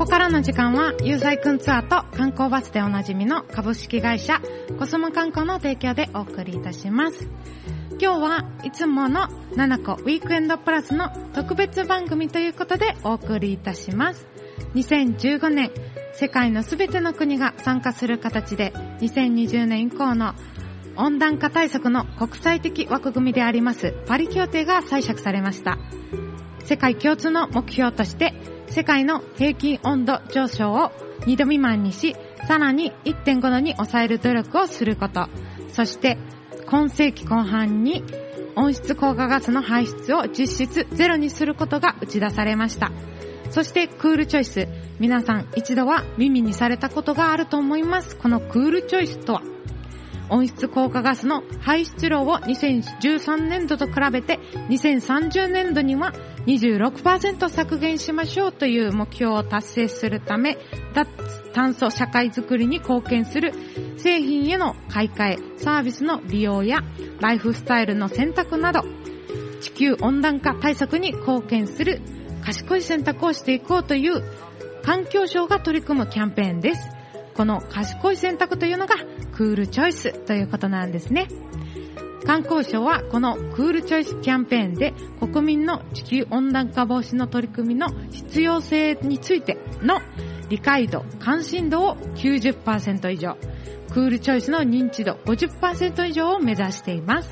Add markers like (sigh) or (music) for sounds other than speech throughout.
ここからの時間は、ユーザイくんツアーと観光バスでおなじみの株式会社コスモ観光の提供でお送りいたします。今日はいつもの7個ウィークエンドプラスの特別番組ということでお送りいたします。2015年、世界のすべての国が参加する形で2020年以降の温暖化対策の国際的枠組みでありますパリ協定が採択されました。世界共通の目標として世界の平均温度上昇を2度未満にし、さらに1.5度に抑える努力をすること。そして、今世紀後半に温室効果ガスの排出を実質ゼロにすることが打ち出されました。そしてクールチョイス。皆さん一度は耳にされたことがあると思います。このクールチョイスとは？温室効果ガスの排出量を2013年度と比べて2030年度には26%削減しましょうという目標を達成するため脱炭素社会づくりに貢献する製品への買い替え、サービスの利用やライフスタイルの選択など地球温暖化対策に貢献する賢い選択をしていこうという環境省が取り組むキャンペーンです。この賢い選択というのがクールチョイスということなんですね。観光省はこのクールチョイスキャンペーンで国民の地球温暖化防止の取り組みの必要性についての理解度、関心度を90%以上、クールチョイスの認知度50%以上を目指しています。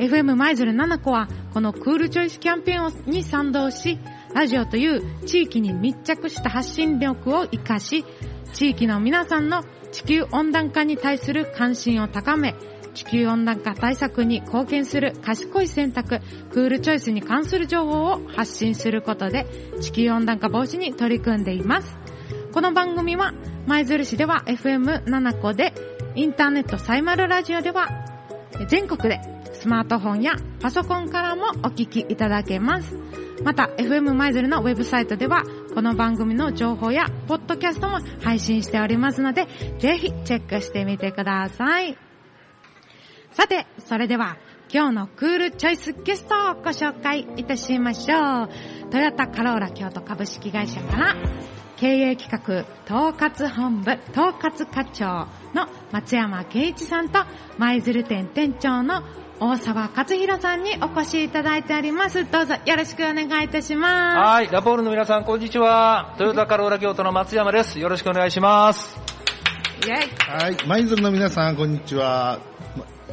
FM 舞鶴7個はこのクールチョイスキャンペーンに賛同し、ラジオという地域に密着した発信力を活かし、地域の皆さんの地球温暖化に対する関心を高め、地球温暖化対策に貢献する賢い選択、クールチョイスに関する情報を発信することで、地球温暖化防止に取り組んでいます。この番組は、舞鶴市では FM7 個で、インターネットサイマルラジオでは、全国でスマートフォンやパソコンからもお聞きいただけます。また、FM 舞鶴のウェブサイトでは、この番組の情報や、ポッドキャストも配信しておりますので、ぜひチェックしてみてください。さて、それでは、今日のクールチョイスゲストをご紹介いたしましょう。トヨタカローラ京都株式会社から、経営企画統括本部統括課長の松山圭一さんと舞鶴店店長の大沢克弘さんにお越しいただいております。どうぞよろしくお願いいたします。はい、ラポールの皆さん、こんにちは。トヨタカローラ京都の松山です。よろしくお願いします。イェイ。はい、舞鶴の皆さん、こんにちは。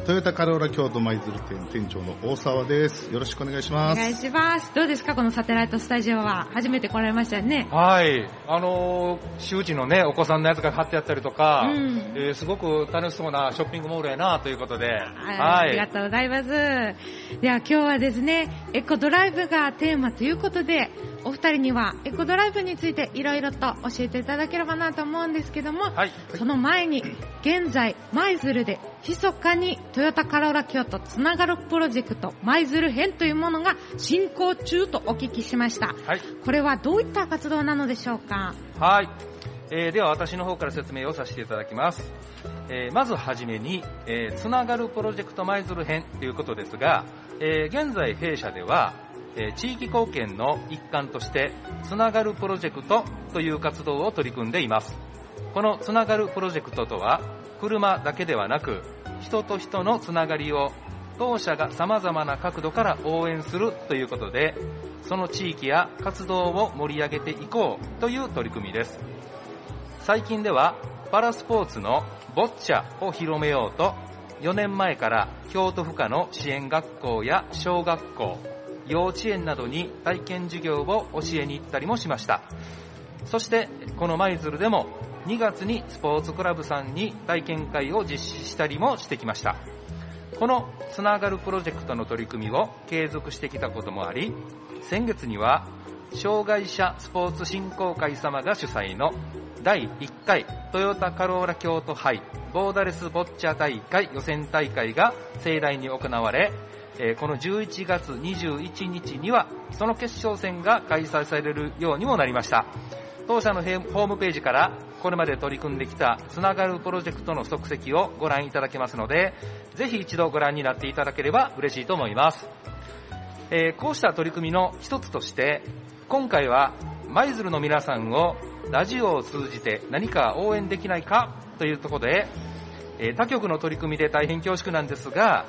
トヨタカローラ京都舞鶴店店長の大沢です。よろしくお願いします。お願いします。どうですか？このサテライトスタジオは。初めて来られましたよね。はい。あのー、周知のね、お子さんのやつが貼ってあったりとか、うん、えー、すごく楽しそうなショッピングモールやなということで。はい。ありがとうございます。では今日はですね、エコドライブがテーマということで、お二人にはエコドライブについていろいろと教えていただければなと思うんですけども、はい、その前に現在舞鶴で密かにトヨタカローラ京都つながるプロジェクト舞鶴編というものが進行中とお聞きしました、はい、これはどういった活動なのでしょうか？はい、えー、では私の方から説明をさせていただきます、えー、まずはじめに、えー、つながるプロジェクト舞鶴編ということですが、えー、現在弊社ではえ地域貢献の一環としてつながるプロジェクトという活動を取り組んでいます。このつながるプロジェクトとは車だけではなく人と人のつながりを当社が様々な角度から応援するということでその地域や活動を盛り上げていこうという取り組みです。最近ではパラスポーツのボッチャを広めようと4年前から京都府下の支援学校や小学校幼稚園などに体験授業を教えに行ったりもしました。そしてこの舞鶴でも2月にスポーツクラブさんに体験会を実施したりもしてきました。このつながるプロジェクトの取り組みを継続してきたこともあり先月には障害者スポーツ振興会様が主催の第1回トヨタカローラ京都杯ボーダレスボッチャ大会予選大会が盛大に行われえこの11月21日にはその決勝戦が開催されるようにもなりました。当社のホームページからこれまで取り組んできたつながるプロジェクトの足跡をご覧いただけますのでぜひ一度ご覧になっていただければ嬉しいと思います、えー、こうした取り組みの一つとして今回は舞鶴の皆さんをラジオを通じて何か応援できないかというところで、え他局の取り組みで大変恐縮なんですが、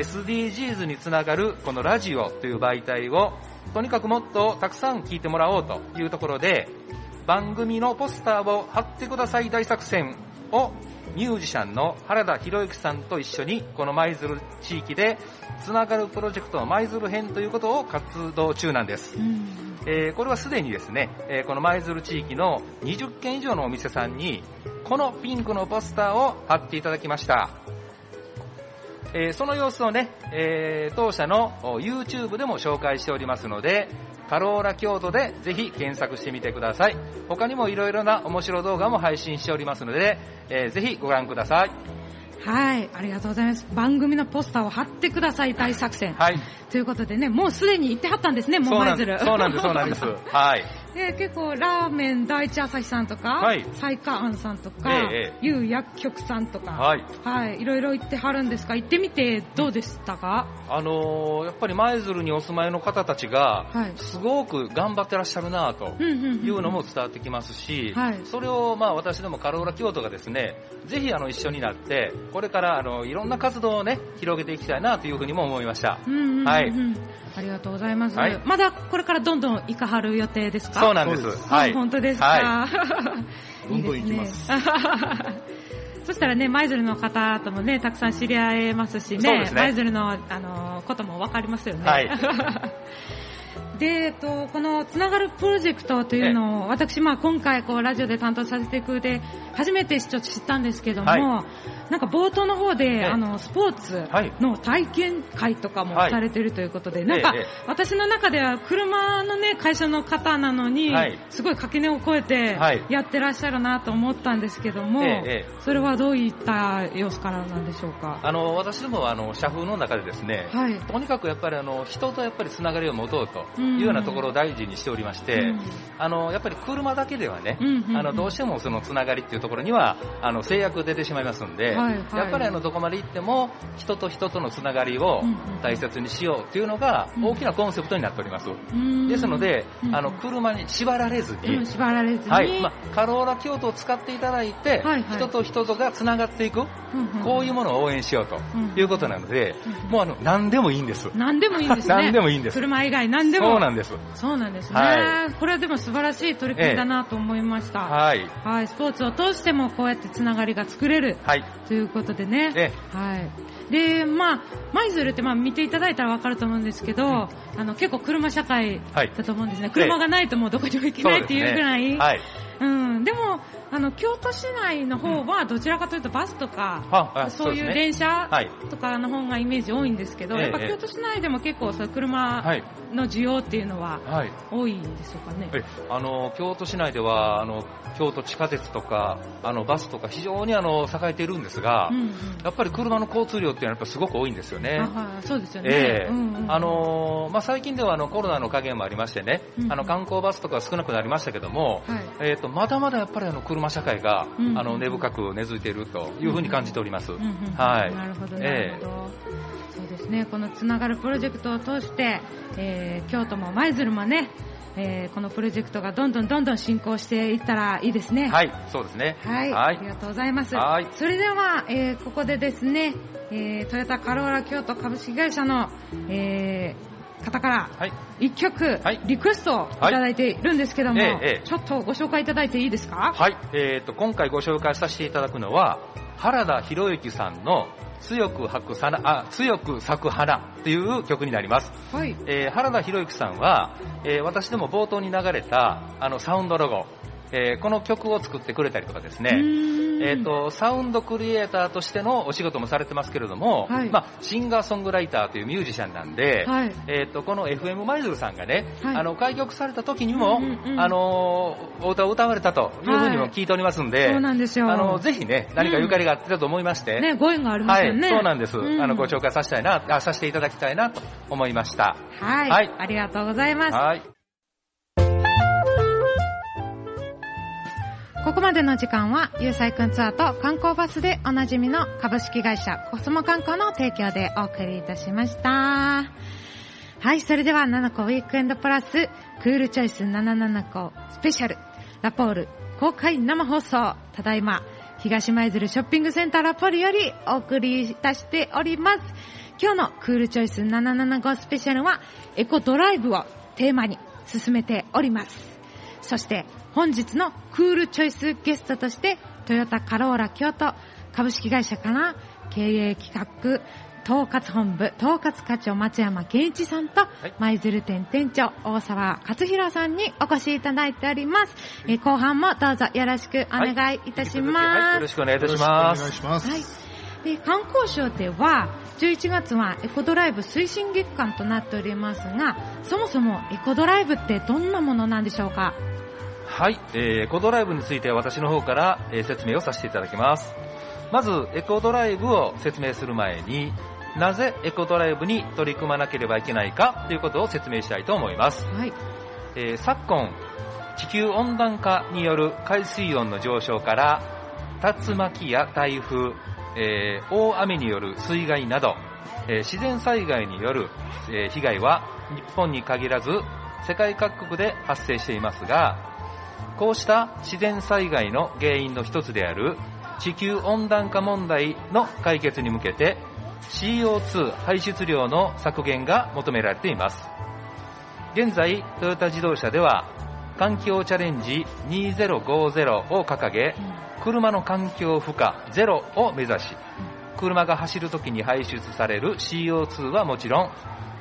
SDGs につながるこのラジオという媒体をとにかくもっとたくさん聞いてもらおうというところで、番組のポスターを貼ってください大作戦をミュージシャンの原田博之さんと一緒にこの舞鶴地域でつながるプロジェクトの舞鶴編ということを活動中なんです。うんえーこれはすでにですね、えーこの舞鶴地域の20軒以上のお店さんに、このピンクのポスターを貼っていただきました。えーその様子をね、えー当社のお YouTube でも紹介しておりますので、カローラ京都でぜひ検索してみてください。他にもいろいろな面白動画も配信しておりますので、えーぜひご覧ください。はい、ありがとうございます。番組のポスターを貼ってください大作戦。はい。ということでね、もうすでに行ってはったんですね、もう舞鶴。そうなんです、そうなんです。(laughs) はい。で結構ラーメン第一朝日さんとか、はい。サイカーンさんとか、ええええ。ゆう薬局さんとか、はい。はい、いろいろ行ってはるんですが、行ってみてどうでしたか、あのーやっぱり舞鶴にお住まいの方たちが、はい。すごく頑張ってらっしゃるなというのも伝わってきますし、はい。それをまあ私でもカローラ京都がですね、ぜひあの一緒になって、これからあのいろんな活動をね、広げていきたいなというふうにも思いました。はい。ありがとうございます、はい。まだこれからどんどん行かはる予定ですか？そうなんです。はい。あ本当ですか、は (laughs) どんどん行きます。いいですねそしたらね、舞鶴の方ともね、たくさん知り合えますしね、そうですね。舞鶴の、あの、こともわかりますよね。はい (laughs) で、えっと、このつながるプロジェクトというのを、私、まあ今回、こう、ラジオで担当させていくで、初めてちょっと知ったんですけども、はなんか冒頭の方で、えあの、スポーツはい。の体験会とかもはいされてるということで、なんか私の中では車のね、会社の方なのに、はい。すごい垣根を越えてはい。やってらっしゃるなと思ったんですけども、それはどういった様子からなんでしょうか？あの私どもはあの社風の中でですね、はい。とにかくやっぱりあの人とやっぱりつながりを持とうと。うんいうようなところを大事にしておりまして、うん。あのやっぱり車だけではね、あのどうしてもそのつながりっていうところにはあの制約出てしまいますんで、はいはい。やっぱりあのどこまで行っても人と人とのつながりを大切にしようっていうのがうん。大きなコンセプトになっております。うん。ですので、うん。あの車に縛られずに、うん縛られずに、はい、まあ、カローラ京都を使っていただいて、はいはい。人と人とがつながっていく、こういうものを応援しようとうんいうことなので、うん。もうあの何でもいいんです。何でもいいんですね。(laughs) 何でもいいんです。車以外何でも。そうなんです。そうなんですね、はこれはでも素晴らしい取り組みだなと思いました。はい。はい、スポーツを通してもこうやってつながりが作れるはい。ということでね。えはい。で、まあ、舞鶴ってまあ見ていただいたらわかると思うんですけど、あの結構車社会はいだと思うんですね。車がないともうどこにも行けないっていうぐらい。はい。うん。でも、あの、京都市内の方はどちらかというとバスとか、ああそういう電車はい。とかの方がイメージ多いんですけど、ええやっぱ京都市内でも結構そういう車はい。の需要っていうのははい。多いんでしょうかね？え、あの、京都市内では、あの、京都地下鉄とか、あの、バスとか非常にあの、栄えているんですが、うんうん。やっぱり車の交通量っていうのはやっぱすごく多いんですよね。そうですよね。ええうんうんあのーまあ、最近ではあのコロナの加減もありましてね、うんあの観光バスとかは少なくなりましたけども、はい。えー、とまだまだやっぱりあの車社会が、うんあの根深く根付いているというふうに感じております。はいなるほど、なええるほど。そうですね、このつながるプロジェクトを通して、えー京都も舞鶴もね、えーこのプロジェクトがどんどんどんどん進行していったらいいですね。はい、そうですね。はい、はいありがとうございます。はいそれでは、えーここでですね、えートヨタカローラ京都株式会社の、えー方からはい。一曲、はいリクエストをいただいているんですけども、ちょっとご紹介いただいていいですか？はい。えー、と、今回ご紹介させていただくのは、原田博之さんの強く咲く花、あ、強く咲く花っていう曲になります。はい。えー原田博之さんは、えー私でも冒頭に流れた、あの、サウンドロゴ、えーこの曲を作ってくれたりとかですうね、ーんえっ、と、サウンドクリエイターとしてのお仕事もされてますけれども、はいまあ、シンガーソングライターというミュージシャンなんで、はい。えっ、と、この FM マイズルさんがね、はいあの、開局された時にも、うんうんうんあのー、お歌を歌われたというふうにも聞いておりますんで、そうなんですよ。あの、ぜひね、何かゆかりがあってたと思いまして、ね、ご縁がありまはい、すよね。そうなんです。うんあの、ご紹介させたいな、あ、させていただきたいなと思いました。はい。はいありがとうございます。ここまでの時間は、ゆうさいくんツアーと観光バスでおなじみの株式会社コスモ観光の提供でお送りいたしました。はい、それでは7個ウィークエンドプラスクールチョイス77個スペシャル。ラポール公開生放送、ただいま、東舞鶴ショッピングセンターラポールよりお送りいたしております。今日のクールチョイス775スペシャルは、エコドライブをテーマに進めております。そして、本日のクールチョイスゲストとして、トヨタカローラ京都株式会社から経営企画、統括本部、統括課長松山健一さんと、い舞鶴店店長大沢勝弘さんにお越しいただいております。えー後半もどうぞよろしくお願いいたしはい、ます。よろしくお願いいたしまよろしくお願いす。します。はい。で、観光省では、11月はエコドライブ推進月間となっておりますが、そもそもエコドライブってどんなものなんでしょうか？はい、えーエコドライブについては私の方から、えー説明をさせていただきます。まず、エコドライブを説明する前に、なぜエコドライブに取り組まなければいけないかということを説明したいと思います。はい。えー昨今、地球温暖化による海水温の上昇から、竜巻や台風、えー大雨による水害など、えー自然災害による、えー被害は日本に限らず世界各国で発生していますが、こうした自然災害の原因の一つである地球温暖化問題の解決に向けて CO2 排出量の削減が求められています。現在、トヨタ自動車では環境チャレンジ2050を掲げ、車の環境負荷ゼロを目指し、車が走るときに排出される CO2 はもちろん、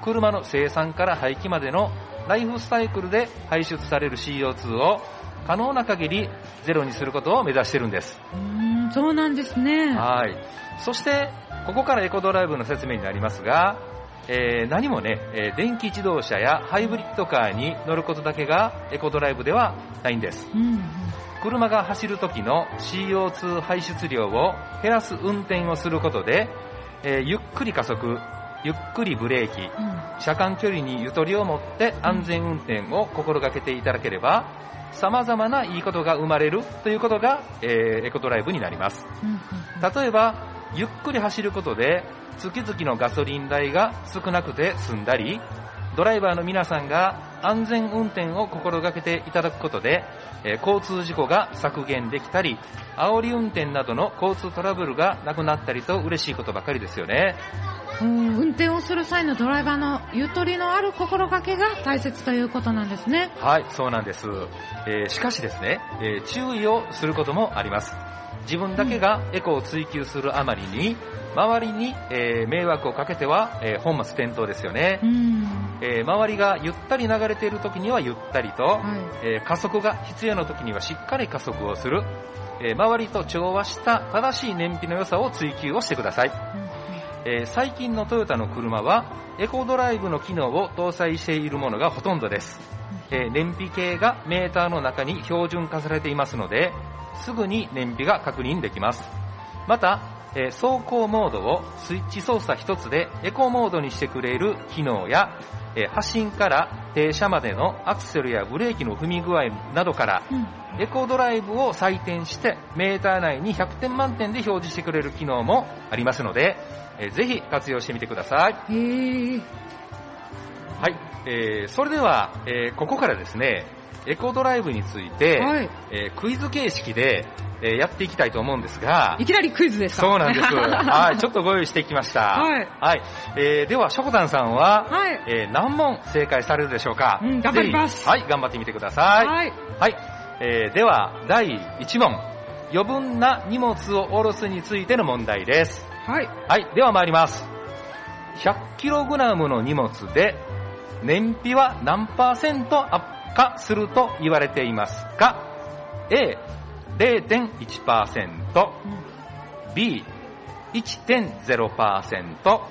車の生産から廃棄までのライフサイクルで排出される CO2 を可能な限りゼロにすることを目指しているんです。うーん、そうなんですね。はい。そして、ここからエコドライブの説明になりますが、えー何もね、えー電気自動車やハイブリッドカーに乗ることだけがエコドライブではないんです。うんうん。車が走る時の CO2 排出量を減らす運転をすることで、えーゆっくり加速、ゆっくりブレーキ、うん車間距離にゆとりを持って安全運転を心がけていただければ、様々ないいことが生まれるということが、えーエコドライブになります。うんうん例えば、ゆっくり走ることで、月々のガソリン代が少なくて済んだり、ドライバーの皆さんが安全運転を心がけていただくことで、えー交通事故が削減できたり、煽り運転などの交通トラブルがなくなったりと嬉しいことばかりですよね。うん運転をする際のドライバーのゆとりのある心がけが大切ということなんですね。はい、そうなんです。えーしかしですね、えー注意をすることもあります。自分だけがエコを追求するあまりに、周りに、えー迷惑をかけては、えー本末転倒ですよねう。ん。えー周りがゆったり流れている時にはゆったりと、はい。えー加速が必要な時にはしっかり加速をする、えー周りと調和した正しい燃費の良さを追求をしてください。えー最近のトヨタの車はエコドライブの機能を搭載しているものがほとんどです。えー燃費計がメーターの中に標準化されていますので、すぐに燃費が確認できます。また、えー走行モードをスイッチ操作一つでエコモードにしてくれる機能や、えー発進から停車までのアクセルやブレーキの踏み具合などから、うんエコドライブを採点してメーター内に100点満点で表示してくれる機能もありますので、えーぜひ活用してみてください。はい。えーそれでは、えーここからですね、エコドライブについて、はい。えークイズ形式で、えーやっていきたいと思うんですがい、きなりクイズですか？そうなんです。(laughs) はい。ちょっとご用意してきました。はい。はい。えーでは、しょこたんさんは、はい。えー何問正解されるでしょうか、うん頑張りますはい、頑張ってみてください。はい。はい。えーでは、第1問。余分な荷物を下ろすについての問題です。はい。はい。では参ります。100kg の荷物で、燃費は何パーセント悪化すると言われていますか ?A、0.1%、B、1.0%、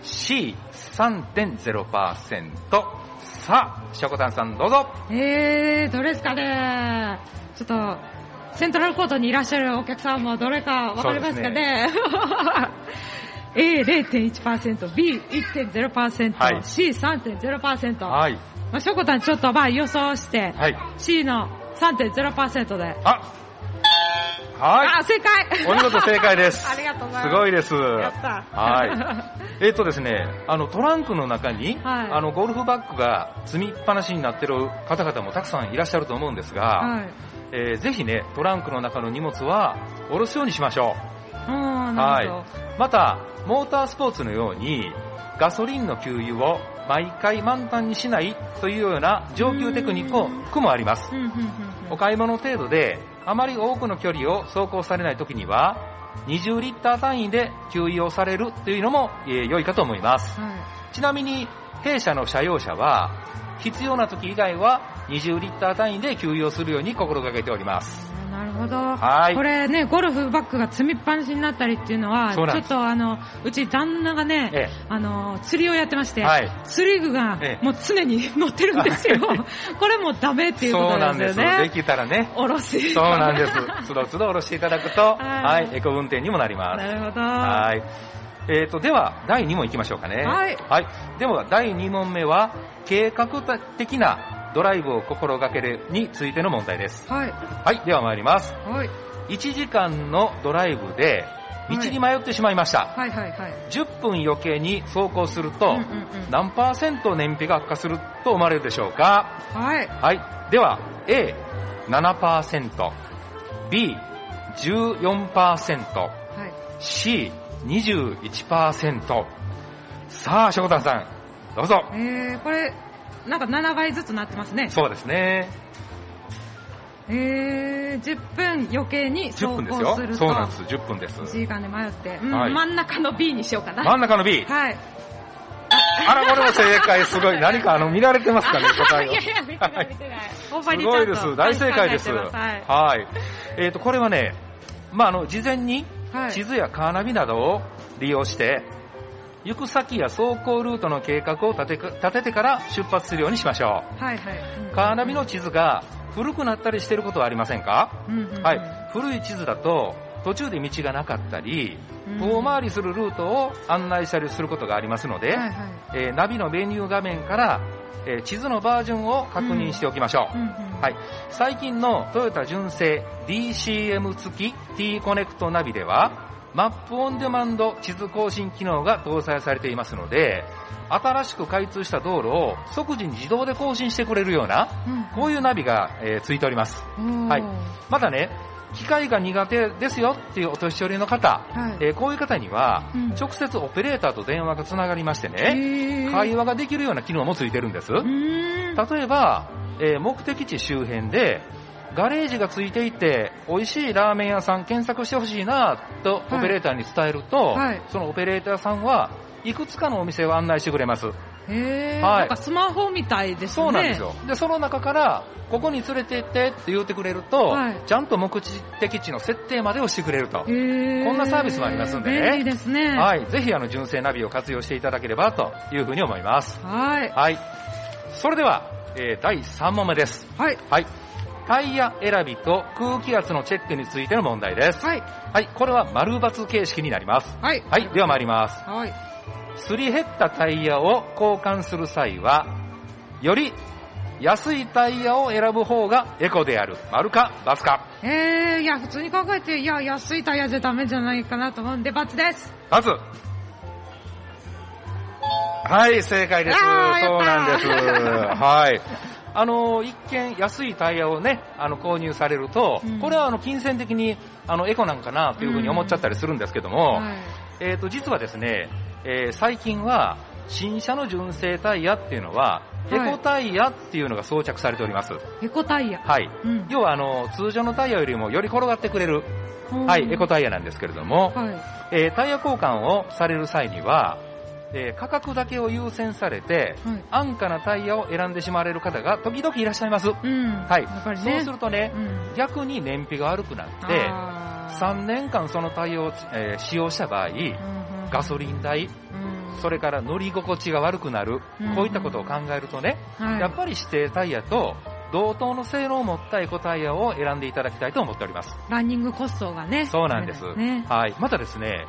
C、3.0%。さあ、しょこたんさんどうぞ。えー、どれですかねちょっと、セントラルコートにいらっしゃるお客さんもどれかわかりますかね？A0.1%、B1.0%、はい C3.0%。はい。まあ、しょこたんちょっとまあ予想して、はい。C の3.0%で。あ、はい。あ、正解お見事正解です。(laughs) ありがとうございます。すごいです。やった。はい。(laughs) えっとですね、あのトランクの中に、はいあのゴルフバッグが積みっぱなしになってる方々もたくさんいらっしゃると思うんですが、はい。えーぜひね、トランクの中の荷物は下ろすようにしましょあーなるほど。う。また、モータースポーツのように、ガソリンの給油を毎回満タンにしないというような上級テクニックもあります。お買い物程度で、あまり多くの距離を走行されない時には、20リッター単位で給油をされるというのも、えー良いかと思います。はい。ちなみに、弊社の車用車は、必要な時以外は20リッター単位で給油をするように心がけております。なるほど。はいこれね、ゴルフバッグが積みっぱなしになったりっていうのは、ちょっそうなんですとあの、うち旦那がね、えあの、釣りをやってまして、はい釣り具がええもう常に (laughs) 乗ってるんですよ。(laughs) これもダメっていうこそうとなんですす。でよね。できたらね。おろし。そうなんです。つどつど下ろしていただくと、はいはい、エコ運転にもなります。なるほど。はい。えーと、では、第2問いきましょうかね。はいはい。では、第2問目は、計画的なドライブを心がけるについての問題です。はい。はい。では参ります。はい。1時間のドライブで、道に迷ってしまいました。はいはいはい。10分余計に走行すると、うんうんうん何パーセント燃費が悪化すると思われるでしょうか？はい。はい。では、A、7%、B、14%、はい。C、21%。さあ、しょこたんさん、どうぞ。えー、これ、なんか7倍ずつなってますね。そうですね。えー、10分余計に走10分ですよ行する。と。そうなんです。10分です。1時間で迷って、うんはい真ん中の B にしようかな。真ん中の B。はい。あら、これも正解、すごい。何かあの、見られてますかね、(laughs) 答えを。いやいや、見てない、見てない。すごいです。大正解です。はい。はい。えっ、と、これはね、まあ、あの、事前にはい地図やカーナビなどを利用して、行く先や走行ルートの計画を立てか立ててから出発するようにしましょはいはい。う。カーナビの地図が古くなったりしてることはありませんか？うんうんうんはい。古い地図だと、途中で道がなかったり、うん遠回りするルートを案内したりすることがありますので、はいはい。えーナビのメニュー画面から、えー地図のバージョンを確認しておきましょう。うんうんはい。最近のトヨタ純正 DCM 付き T コネクトナビでは、マップオンデマンド地図更新機能が搭載されていますので、新しく開通した道路を即時に自動で更新してくれるような、うんこういうナビが、えーついております。はいまたね、機械が苦手ですよっていうお年寄りの方、はい。えーこういう方には、うん。直接オペレーターと電話がつながりましてへね、ー。会話ができるような機能もついてるんです。例えば、えー目的地周辺で、ガレージがついていて、美味しいラーメン屋さん検索してほしいなとオペレーターに伝えると、はい。そのオペレーターさんはいくつかのお店を案内してくれます。へーはいなんかスマホみたいですね。そうなんですよ。で、その中から、ここに連れて行ってって言ってくれると、はいちゃんと目的地の設定までをしてくれると。こんなサービスもありますんでね便利ですね。い。はい。ぜひ、あの、純正ナビを活用していただければというふうに思います。はい。はい。それでは、えー第3問目です。はい。はい。タイヤ選びと空気圧のチェックについての問題です。はい。はい。これは丸×形式になります。はい。はい。では参ります。はい。すり減ったタイヤを交換する際は、より安いタイヤを選ぶ方がエコである。丸か×か。えー、いや、普通に考えて、いや、安いタイヤじゃダメじゃないかなと思うんで、×です。×。はい、正解です。そうなんです。はい。あの、一見安いタイヤをね、あの、購入されると、うんこれはあの、金銭的に、あの、エコなんかなというふうに思っちゃったりするんですけども、はい。えっ、と、実はですね、えー最近は、新車の純正タイヤっていうのは、エはいコタイヤっていうのが装着されております。エコタイヤ。はい。うん。要は、あの、通常のタイヤよりもより転がってくれる、はい、エコタイヤなんですけれども、はい。えータイヤ交換をされる際には、えー価格だけを優先されて、はい。安価なタイヤを選んでしまわれる方が時々いらっしゃいます。うん。はいね。そうするとね、うん。逆に燃費が悪くなって、あー3年間そのタイヤを、えー使用した場合、うんうんガソリン代、うんそれから乗り心地が悪くなる、うんこういったことを考えるとね、はい。やっぱり指定タイヤと同等の性能を持ったエコタイヤを選んでいただきたいと思っております。ランニングコストがね。そうなんです。ね。はい。またですね、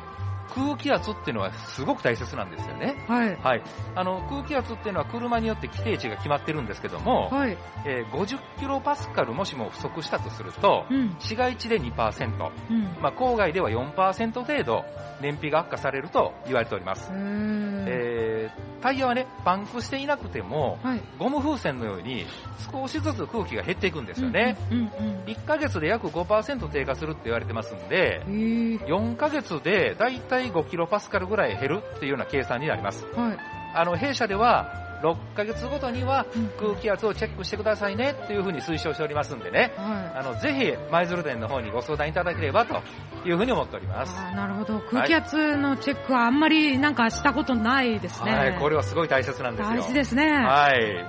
空気圧っていうのはすごく大切なんですよね。はい。はい。あの、空気圧っていうのは車によって規定値が決まってるんですけども、はい。えー50キロパスカルもしも不足したとすると、うん。市街地で2%、うん。まあ、郊外では4%程度燃費が悪化されると言われております。へーえータイヤはね、パンクしていなくても、はい。ゴム風船のように少しずつ空気が減っていくんですよね。うんうん。1ヶ月で約5%低下するって言われてますんでうん。、へえ。4ヶ月でだいたい5キロパスカルぐらい減るっていうような計算になります。はい。あの、弊社では、6ヶ月ごとにはうん空気圧をチェックしてくださいねっていうふうに推奨しておりますんでね、はい。あの、ぜひ、舞鶴店の方にご相談いただければというふうに思っております。なるほど。空気圧のチェックはあんまりなんかしたことないですね。はい、これはすごい大切なんですよ。大事ですね。はい。へ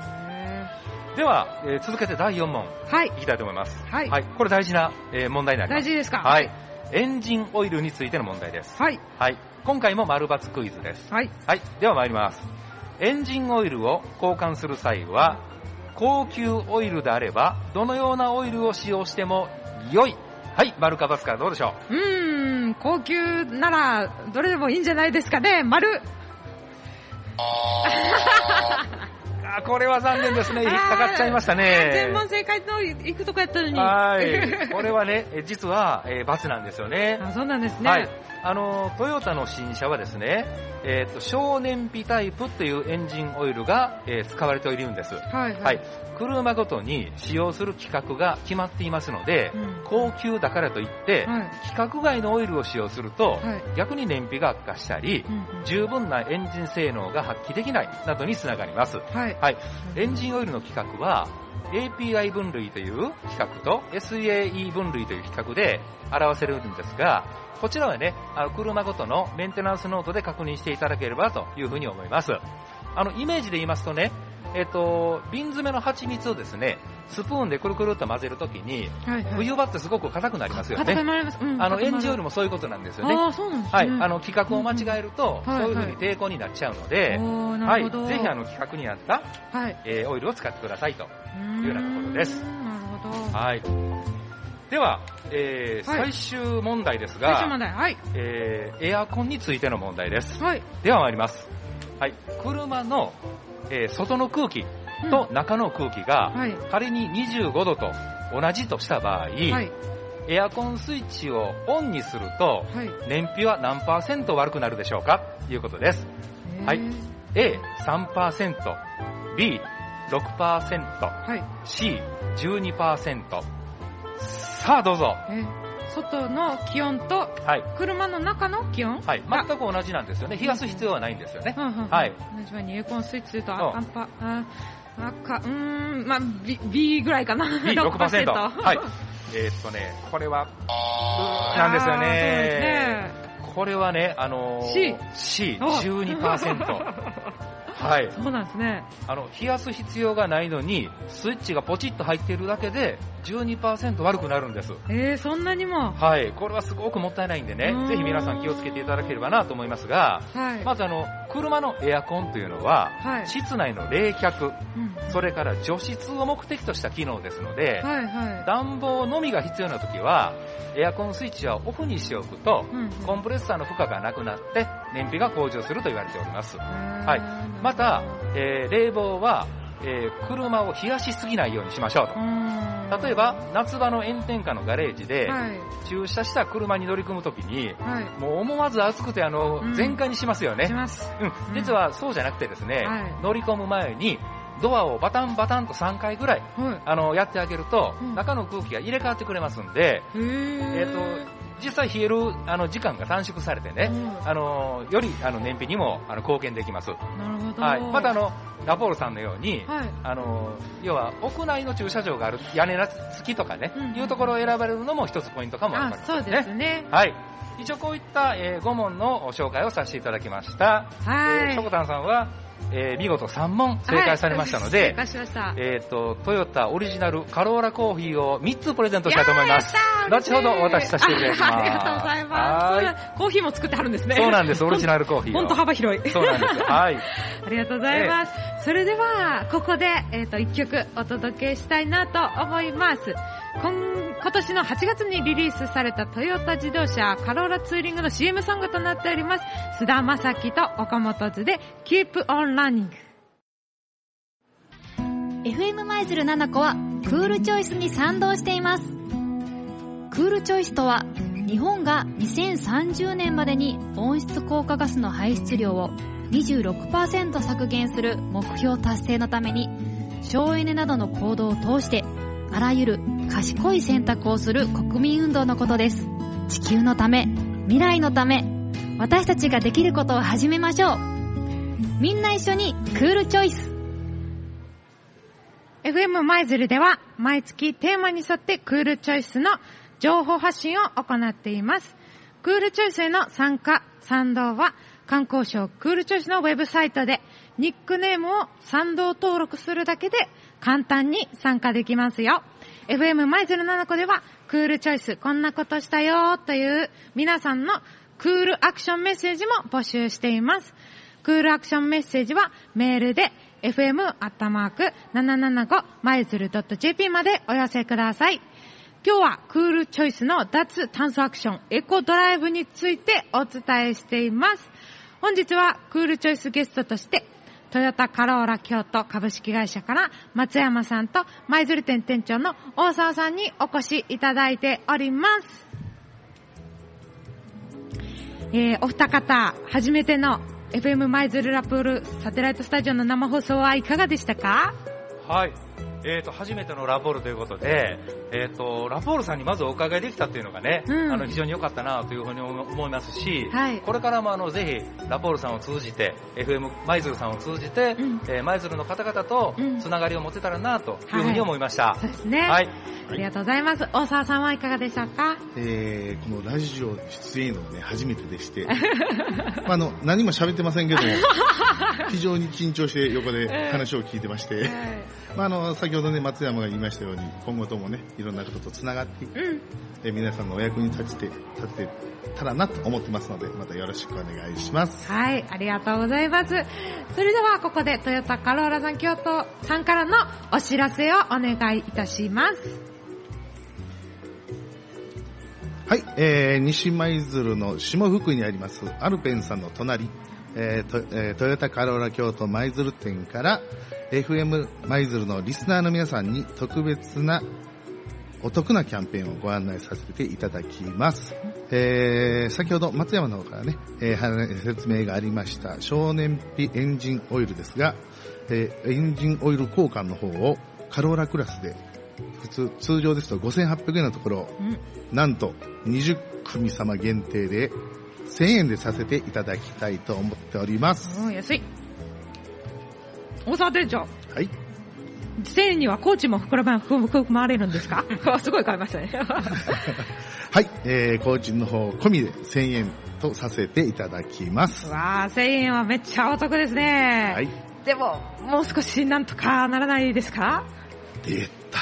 では、えー続けて第4問ーはい。いきたいと思います。はいこれ大事な、えー問題になります。大事ですか？はい。エンジンオイルについての問題です。はい。はい。今回も丸抜クイズです。はい。はい。では参ります。エンジンオイルを交換する際は、高級オイルであれば、どのようなオイルを使用しても良い。はい。丸かバスかどうでしょう？うーん、高級なら、どれでもいいんじゃないですかね。丸。これは残念ですね。引っかかっちゃいましたね。全問正解の行くとこやったのに。はい。(laughs) これはね、え実は、えー、×なんですよね。あ、そうなんですね。はい。あの、トヨタの新車はですね、えっ、と、小燃費タイプっていうエンジンオイルが、えー使われているんです。はい。はい。はい。車ごとに使用する規格が決まっていますので、うん高級だからといって、はい。規格外のオイルを使用すると、はい。逆に燃費が悪化したり、うんうん十分なエンジン性能が発揮できないなどにつながります。はい。はい。いエンジンオイルの規格は、API 分類という規格と SAE 分類という規格で表せるんですが、こちらはね、あの車ごとのメンテナンスノートで確認していただければというふうに思います。あの、イメージで言いますとね、えっ、と、瓶詰めの蜂蜜をですね、スプーンでくるくるっと混ぜるときに、はい。はい。冬場ってすごく硬くなりますよ固ね。まります。うん。あの、エンジンオイルももそういうことなんですよね。ああ、そうなんですね。はい。あの、規格を間違えると、うんそういうふうに抵抗になっちゃうので、はい。るほど。ぜひあの、規格に合った、はい。えーオイルを使ってくださいと。いうようなところですなるほど。はい。では、えーはい最終問題ですが、問題。はい。えーエアコンについての問題です。はい。では参ります。はい。車の、えー外の空気と中の空気が、はい。仮に25度と同じとした場合、はい。エアコンスイッチをオンにすると、はい。燃費は何パーセント悪くなるでしょうか？ということです。はいえー A3%、B6%、はい。C12%。さあどうぞ。えー外の気温とはい。車の中の気温はい。全く同じなんですよね。冷やす必要はないんですよね。同じようにエアコンスイッチすると、うんあ、アンパ、あ、赤、うーん、まあ、B、B ぐらいかな。B6%。6%はい。えーっとね、これは、なんですよね。ね。これはね、あのー C C、12%。はい。そうなんですね。あの、冷やす必要がないのに、スイッチがポチッと入っているだけで、12%悪くなるんです。えー、そんなにも。はい。これはすごくもったいないんでねぜひ皆さん気をつけていただければなと思いますが、はい。まずあの、車のエアコンというのは、はい。室内の冷却、うんそれから除湿を目的とした機能ですので、はいは暖房のみが必要な時は、エアコンスイッチはオフにしておくとい。、うん。コンプレッサーの負荷がなくなって、燃費が向上すると言われております。ははいまた、えー冷房は、えー車を冷やしすぎないようにしましょうと。例えば、夏場の炎天下のガレージで、はい。駐車した車に乗り込むときに、はい。もう思わず暑くてあのうん、全開にしますよねし。ます。うん、実はそうじゃなくてですね、はい乗り込む前に、ドアをバタンバタンと3回ぐらい、はい。あの、やってあげると、うん中の空気が入れ替わってくれますんで、えっ、と、実際冷える、あの、時間が短縮されてね、うんあの、より、あの、燃費にも、あの、貢献できます。なるほど。はい。またあの、ラポールさんのように、はい。あの、要は、屋内の駐車場がある屋根付きとかね、うんいうところを選ばれるのも一つポイントかもわかりま、せんね。あそうですね。はい。一応こういった、え5問の紹介をさせていただきました。はい。えー、しょこたんさんは、えー見事3問正解されましたのはいで正、解しました。えっ、と、トヨタオリジナルカローラコーヒーを3つプレゼントしたいと思います。後ほどお渡しさせていただきますあありがとうございます。コーヒーも作ってはるんですね。そうなんです、オリジナルコーヒーを。本当幅広い。そうなんです。はい。ありがとうございます。それでは、ここで、えっ、と、一曲お届けしたいなと思います。今今年の8月にリリースされたトヨタ自動車カローラツーリングの CM ソングとなっております。須田正樹と岡本図で Keep on Running。FM 舞鶴7子はクールチョイスに賛同しています。クールチョイスとは日本が2030年までに温室効果ガスの排出量を26%削減する目標達成のために省エネなどの行動を通してあらゆる賢い選択をする国民運動のことです。地球のため、未来のため、私たちができることを始めましょう。みんな一緒にクールチョイス FM 舞鶴では毎月テーマに沿ってクールチョイスの情報発信を行っています。クールチョイスへの参加、賛同は観光省クールチョイスのウェブサイトでニックネームを賛同登録するだけで簡単に参加できますよ。FM 舞鶴7個ではクールチョイスこんなことしたよという皆さんのクールアクションメッセージも募集しています。クールアクションメッセージはメールで fm.775 マイズル .jp までお寄せください。今日はクールチョイスの脱炭素アクションエコドライブについてお伝えしています。本日はクールチョイスゲストとしてトヨタカローラ京都株式会社から松山さんと舞鶴店店長の大沢さんにお越しいただいております。えー、お二方、初めての FM 舞鶴ラプールサテライトスタジオの生放送はいかがでしたか？はい。えっ、と、初めてのラポールということで、えっ、と、ラポールさんにまずお伺いできたっていうのがね、うん。あの、非常に良かったなというふうに思思いますし、はい。これからもあの、ぜひ、ラポールさんを通じて、FM 舞鶴さんを通じて、うん。えー舞鶴の方々とうん。つながりを持てたらなというふうに思いました。そうですね。はい。ありがとうございます。大沢さんはいかがでしたか？えー、このラジオ出演のね、初めてでして、(laughs) まあ、あの、何も喋ってませんけども、(laughs) 非常に緊張して横で話を聞いてまして、まあ、あの、先ほどね、松山が言いましたように、今後ともね、いろんなことと繋がっていく、うん。え皆さんのお役に立てて、立てたらなと思ってますので、またよろしくお願いします。はい、ありがとうございます。それではここでトヨタカローラさん京都さんからのお知らせをお願いいたします。はい、えー、西舞鶴の下福にあります、アルペンさんの隣、えーとえートヨタカローラ京都舞鶴店から、FM 舞鶴のリスナーの皆さんに特別なお得なキャンペーンをご案内させていただきます。えー、先ほど松山の方からね、えーは説明がありました少年費エンジンオイルですが、えーエンジンオイル交換の方をカローラクラスで普通、通常ですと5800円のところ、うん。なんと20組様限定で1000円でさせていただきたいと思っております。うん、安い。大沢店長、はい。1000円にはコーチも膨らま、含まれるんですか？(laughs) すごい買いましたね。(laughs) はい。えー、工賃の方込みで1000円とさせていただきます。わあ、1000円はめっちゃお得ですね。はい。でも、もう少しなんとかならないですか？出た。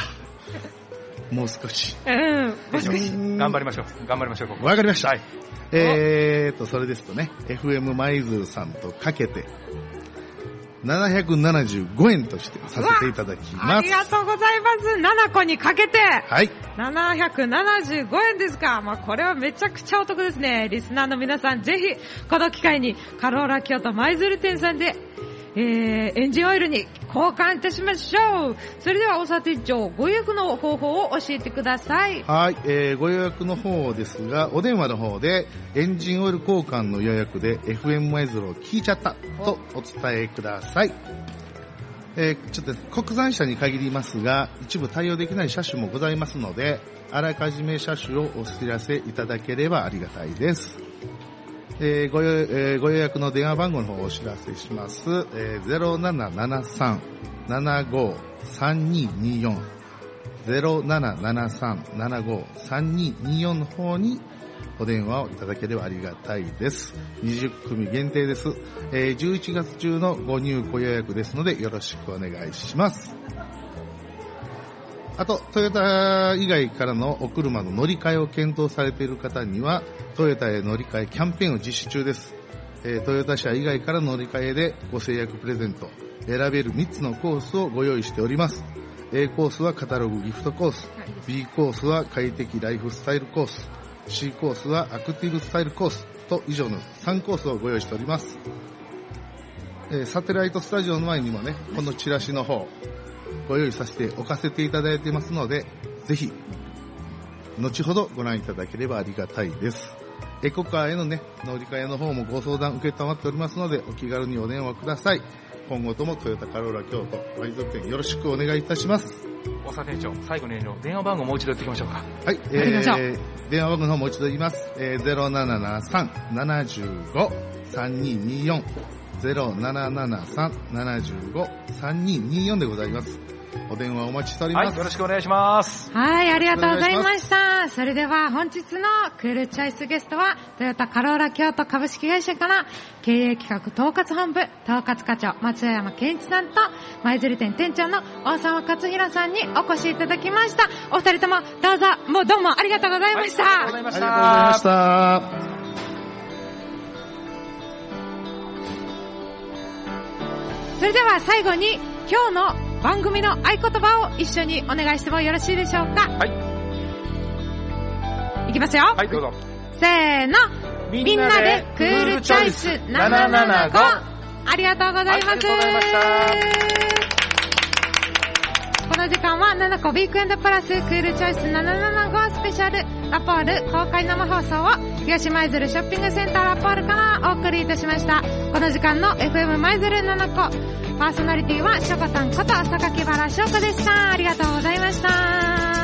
もう少し。うん、もう少し。頑張りましょう。頑張りましょう、ここわかりました。はい。えーと、それですとね、FM 舞鶴さんとかけて、775円としてさせていただきあます。りがとうございます。7個にかけて、はい。775円ですか。まあ、これはめちゃくちゃお得ですね。リスナーの皆さん、ぜひ、この機会に、カローラ京都舞鶴店さんで、えー、エンジンオイルに交換いたしましょう。それでは、大沢店長、ご予約の方法を教えてください。はい、えーご予約の方ですが、お電話の方で、エンジンオイル交換の予約で FM マイズルを聞いちゃったとお伝えください。えーちょっと国産車に限りますが、一部対応できない車種もございますので、あらかじめ車種をお知らせいただければありがたいです。えーご予えーご予約の電話番号の方をお知らせします。えー0773-75-3224 0773-75-3224の方にお電話をいただければありがたいです。20組限定です。えー11月中のご入庫予約ですのでよろしくお願いします。あと、トヨタ以外からのお車の乗り換えを検討されている方には、トヨタへ乗り換えキャンペーンを実施中です。えートヨタ車以外から乗り換えでご制約プレゼント、選べる3つのコースをご用意しております。A コースはカタログギフトコース、B コースは快適ライフスタイルコース、C コースはアクティブスタイルコースと以上の3コースをご用意しております。えーサテライトスタジオの前にもね、このチラシの方、ご用意させておかせていただいてますので、ぜひ、後ほどご覧いただければありがたいです。エコカーへのね、乗り換えの方もご相談受けたまっておりますので、お気軽にお電話ください。今後ともトヨタカローラ京都、ワイズ店よろしくお願いいたします。大沢店長、最後に電話番号もう一度言っておきましょうか。はい、やりましょうー、電話番号の方もう一度言います。えー、0773-75-3224。0773-75-3224でございます。お電話お待ちしております。はい、よろしくお願いします。はい、ありがとうございました。それでは本日のクールチョイスゲストは、トヨタカローラ京都株式会社から経営企画統括本部統括課長松山健一さんと舞鶴店店長の大沢勝弘さんにお越しいただきました。お二人ともどうぞ、もうどうもありがとうございました。はいありがとうございましありがとうございまた。それでは最後に今日の番組の合言葉を一緒にお願いしてもよろしいでしょうか？はい。いきますよ。はい、どうぞ。せーの。みんなでクールチョイス775。ありがとうございます。はいありがとうございましたこの時間は7個ウィークエンドプラスクールチョイス775スペシャルラポール公開生放送を東舞鶴ショッピングセンターラポールからお送りいたしました。この時間の FM 舞鶴7個パーソナリティはしょこたんこと榊原翔子でした。ありがとうございました。